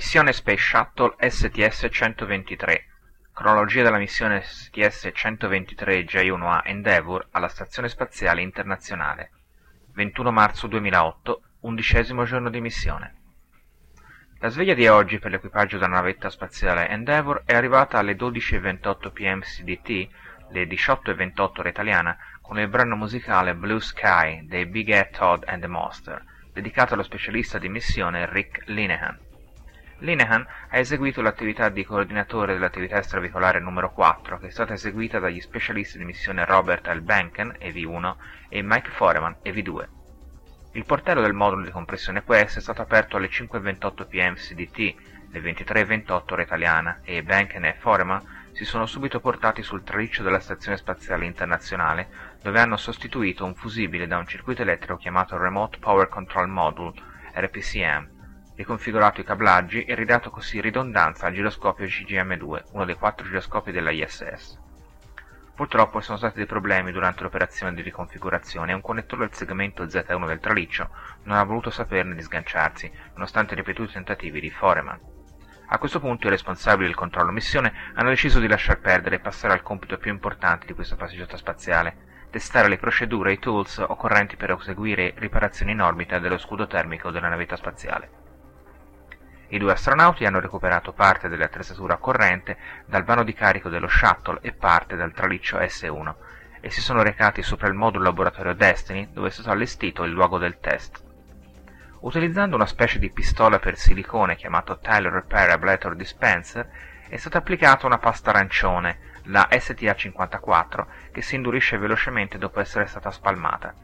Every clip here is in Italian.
Missione Space Shuttle STS-123 Cronologia della missione STS-123 J-1A Endeavour alla Stazione Spaziale Internazionale 21 marzo 2008, undicesimo giorno di missione. La sveglia di oggi per l'equipaggio della navetta spaziale Endeavour è arrivata alle 12.28 pm CDT, le 18.28 ora italiana, con il brano musicale Blue Sky dei Big Ed Todd and the Monster, dedicato allo specialista di missione Rick Linehan. Linehan ha eseguito l'attività di coordinatore dell'attività extravicolare numero 4, che è stata eseguita dagli specialisti di missione Robert L. Benken, EV1, e Mike Foreman, EV2. Il portello del modulo di compressione Quest è stato aperto alle 5.28 pm CDT, le 23.28 ora italiana, e Benken e Foreman si sono subito portati sul traliccio della Stazione Spaziale Internazionale, dove hanno sostituito un fusibile da un circuito elettrico chiamato Remote Power Control Module, RPCM, riconfigurato i cablaggi e ridato così ridondanza al giroscopio CGM2, uno dei quattro giroscopi della ISS. Purtroppo ci sono stati dei problemi durante l'operazione di riconfigurazione e un connettore del segmento Z1 del traliccio non ha voluto saperne di sganciarsi, nonostante i ripetuti tentativi di Foreman. A questo punto i responsabili del controllo missione hanno deciso di lasciar perdere e passare al compito più importante di questa passeggiata spaziale, testare le procedure e i tools occorrenti per eseguire riparazioni in orbita dello scudo termico della navetta spaziale. I due astronauti hanno recuperato parte dell'attrezzatura corrente dal vano di carico dello shuttle e parte dal traliccio S1 e si sono recati sopra il modulo laboratorio Destiny dove è stato allestito il luogo del test. Utilizzando una specie di pistola per silicone chiamato Tyler Repair Ablator Dispenser è stata applicata una pasta arancione, la STA54, che si indurisce velocemente dopo essere stata spalmata.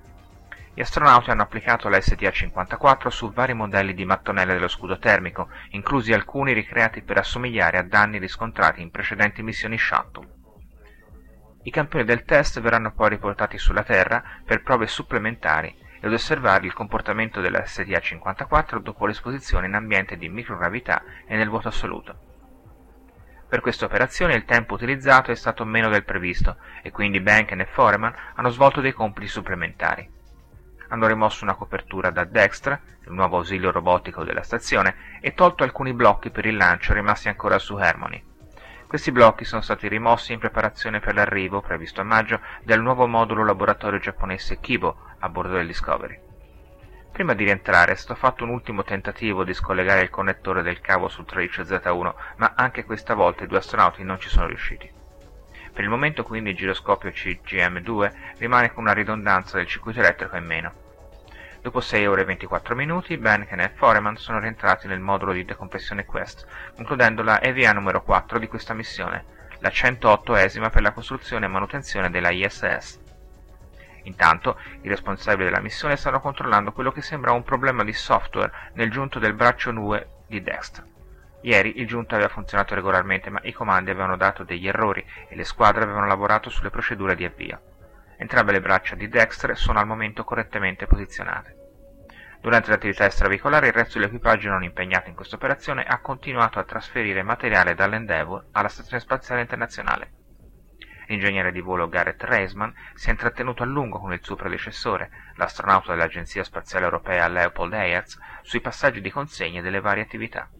Gli astronauti hanno applicato la STA-54 su vari modelli di mattonelle dello scudo termico, inclusi alcuni ricreati per assomigliare a danni riscontrati in precedenti missioni Shuttle. I campioni del test verranno poi riportati sulla Terra per prove supplementari ed osservare il comportamento della STA-54 dopo l'esposizione in ambiente di microgravità e nel vuoto assoluto. Per questa operazione il tempo utilizzato è stato meno del previsto e quindi Benken e Foreman hanno svolto dei compiti supplementari hanno rimosso una copertura da Dextra, il nuovo ausilio robotico della stazione, e tolto alcuni blocchi per il lancio rimasti ancora su Harmony. Questi blocchi sono stati rimossi in preparazione per l'arrivo, previsto a maggio, del nuovo modulo laboratorio giapponese Kibo a bordo del Discovery. Prima di rientrare è stato fatto un ultimo tentativo di scollegare il connettore del cavo sul traliccio Z1, ma anche questa volta i due astronauti non ci sono riusciti. Per il momento quindi il giroscopio CGM2 rimane con una ridondanza del circuito elettrico in meno. Dopo 6 ore e 24 minuti, Benken e Foreman sono rientrati nel modulo di decompressione Quest, concludendo la EVA numero 4 di questa missione, la 108esima per la costruzione e manutenzione della ISS. Intanto, i responsabili della missione stanno controllando quello che sembra un problema di software nel giunto del braccio NUE di Dexter. Ieri il giunta aveva funzionato regolarmente, ma i comandi avevano dato degli errori e le squadre avevano lavorato sulle procedure di avvio. Entrambe le braccia di Dexter sono al momento correttamente posizionate. Durante l'attività extravicolare il resto dell'equipaggio non impegnato in questa operazione ha continuato a trasferire materiale dall'Endeavour alla Stazione Spaziale Internazionale. L'ingegnere di volo Gareth Reisman si è intrattenuto a lungo con il suo predecessore, l'astronauta dell'Agenzia Spaziale Europea Leopold Ayers, sui passaggi di consegne delle varie attività.